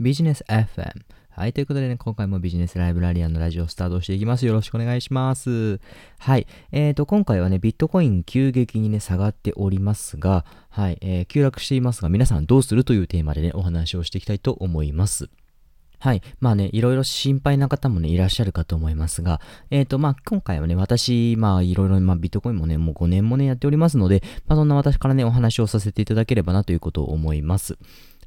ビジネス FM。はい。ということでね、今回もビジネスライブラリアンのラジオをスタートしていきます。よろしくお願いします。はい。えっ、ー、と、今回はね、ビットコイン急激にね、下がっておりますが、はい。えー、急落していますが、皆さんどうするというテーマでね、お話をしていきたいと思います。はい。まあね、いろいろ心配な方もね、いらっしゃるかと思いますが、えっ、ー、と、まあ、今回はね、私、まあ、いろいろ、まあ、ビットコインもね、もう5年もね、やっておりますので、まあ、そんな私からね、お話をさせていただければなということを思います。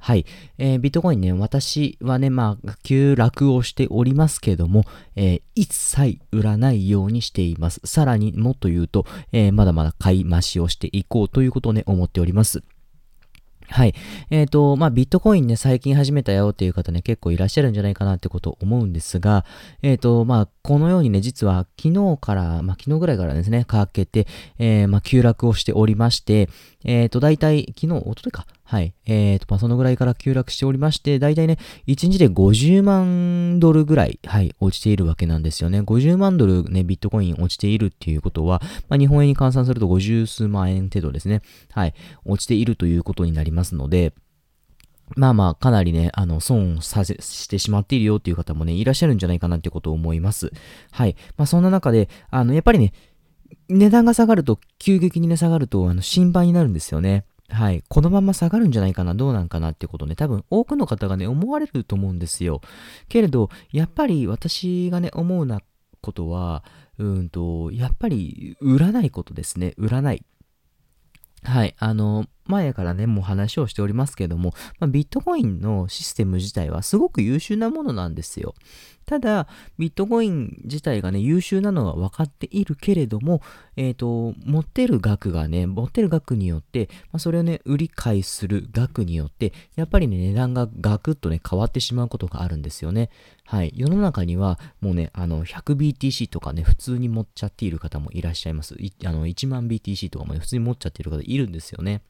はい。えー、ビットコインね、私はね、まあ、急落をしておりますけども、えー、一切売らないようにしています。さらにもっと言うと、えー、まだまだ買い増しをしていこうということをね、思っております。はい。えっ、ー、と、まあ、ビットコインね、最近始めたよっていう方ね、結構いらっしゃるんじゃないかなってことを思うんですが、えっ、ー、と、まあ、このようにね、実は昨日から、まあ、昨日ぐらいからですね、かけて、えー、まあ、急落をしておりまして、えっ、ー、と、大体、昨日、おとといか、はい。えっ、ー、と、まあ、そのぐらいから急落しておりまして、大体ね、1日で50万ドルぐらい、はい、落ちているわけなんですよね。50万ドルね、ビットコイン落ちているっていうことは、まあ、日本円に換算すると50数万円程度ですね。はい。落ちているということになりますので、まあまあ、かなりね、あの、損させ、してしまっているよっていう方もね、いらっしゃるんじゃないかなってことを思います。はい。まあ、そんな中で、あの、やっぱりね、値段が下がると、急激にね、下がると、あの、心配になるんですよね。はい。このまま下がるんじゃないかな、どうなんかなってことね、多分多くの方がね、思われると思うんですよ。けれど、やっぱり私がね、思うなことは、うんと、やっぱり売らないことですね。売らない。はい。あの、前からね、もう話をしておりますけども、まあ、ビットコインのシステム自体はすごく優秀なものなんですよ。ただ、ビットコイン自体がね、優秀なのは分かっているけれども、えっ、ー、と、持ってる額がね、持ってる額によって、まあ、それをね、売り買いする額によって、やっぱりね、値段がガクッとね、変わってしまうことがあるんですよね。はい。世の中には、もうね、あの、100BTC とかね、普通に持っちゃっている方もいらっしゃいます。あの、1万 BTC とかもね、普通に持っちゃっている方いるんですよね。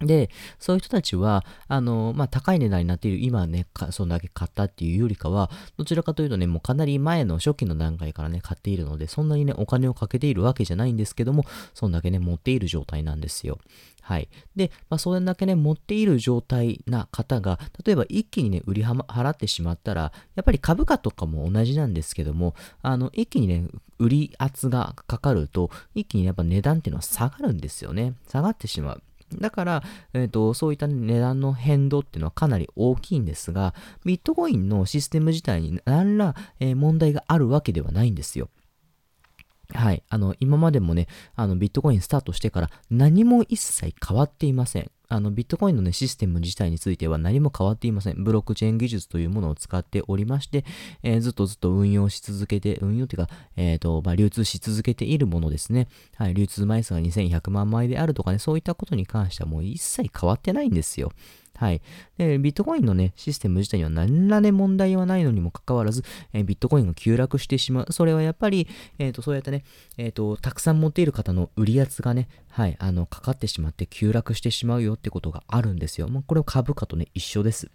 で、そういう人たちは、あの、まあ、高い値段になっている、今ね、そんだけ買ったっていうよりかは、どちらかというとね、もうかなり前の初期の段階からね、買っているので、そんなにね、お金をかけているわけじゃないんですけども、そんだけね、持っている状態なんですよ。はい。で、まあ、それだけね、持っている状態な方が、例えば一気にね、売りは、ま払ってしまったら、やっぱり株価とかも同じなんですけども、あの、一気にね、売り圧がかかると、一気にやっぱ値段っていうのは下がるんですよね。下がってしまう。だから、えーと、そういった値段の変動っていうのはかなり大きいんですが、ビットコインのシステム自体に何ら、えー、問題があるわけではないんですよ。はい。あの、今までもね、あの、ビットコインスタートしてから何も一切変わっていません。あの、ビットコインのね、システム自体については何も変わっていません。ブロックチェーン技術というものを使っておりまして、えー、ずっとずっと運用し続けて、運用っていうか、えっ、ー、と、まあ、流通し続けているものですね。はい、流通枚数が2100万枚であるとかね、そういったことに関してはもう一切変わってないんですよ。はい。で、ビットコインのね、システム自体には何らね、問題はないのにもかかわらず、えー、ビットコインが急落してしまう。それはやっぱり、えっ、ー、と、そうやってね、えっ、ー、と、たくさん持っている方の売り圧がね、はい、あの、かかってしまって急落してしまうよってことがあるんですよ。まあ、これを株価とね、一緒です。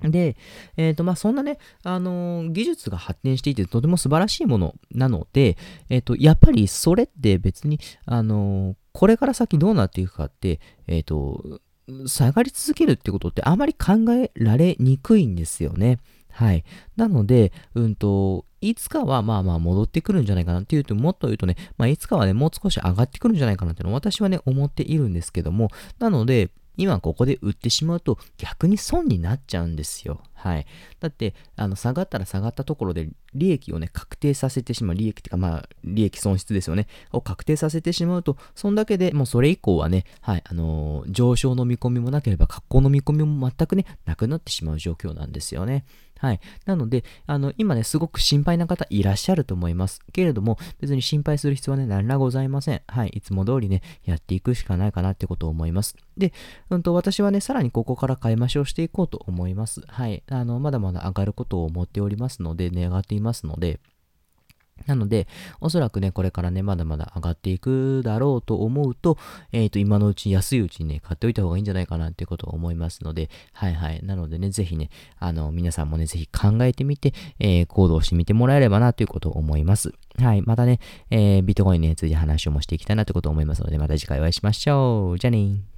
で、えっ、ー、と、まあ、そんなね、あのー、技術が発展していてとても素晴らしいものなので、えっ、ー、と、やっぱりそれって別に、あのこれから先どうなっていくかって、えっ、と、下がり続けるってことってあまり考えられにくいんですよね。はい。なので、うんと、いつかはまあまあ戻ってくるんじゃないかなっていうと、もっと言うとね、まあいつかはね、もう少し上がってくるんじゃないかなっていうのを私はね、思っているんですけども、なので、今ここで売ってしまうと逆に損になっちゃうんですよ。はい。だって、あの、下がったら下がったところで利益をね、確定させてしまう。利益っていうか、まあ、利益損失ですよね。を確定させてしまうと、そんだけでもうそれ以降はね、はい、あのー、上昇の見込みもなければ、格好の見込みも全くね、なくなってしまう状況なんですよね。はい。なので、あの、今ね、すごく心配な方いらっしゃると思います。けれども、別に心配する必要はね、何らございません。はい。いつも通りね、やっていくしかないかなってことを思います。で、うんと、私はね、さらにここから買い増しをしていこうと思います。はい。あの、まだまだ上がることを思っておりますので、願、っていますので、なので、おそらくね、これからね、まだまだ上がっていくだろうと思うと、えっ、ー、と、今のうち安いうちにね、買っておいた方がいいんじゃないかなっていうことを思いますので、はいはい。なのでね、ぜひね、あの、皆さんもね、ぜひ考えてみて、えー、行動してみてもらえればなということを思います。はい。またね、えー、ビットコインについて話をもしていきたいなということを思いますので、また次回お会いしましょう。じゃあね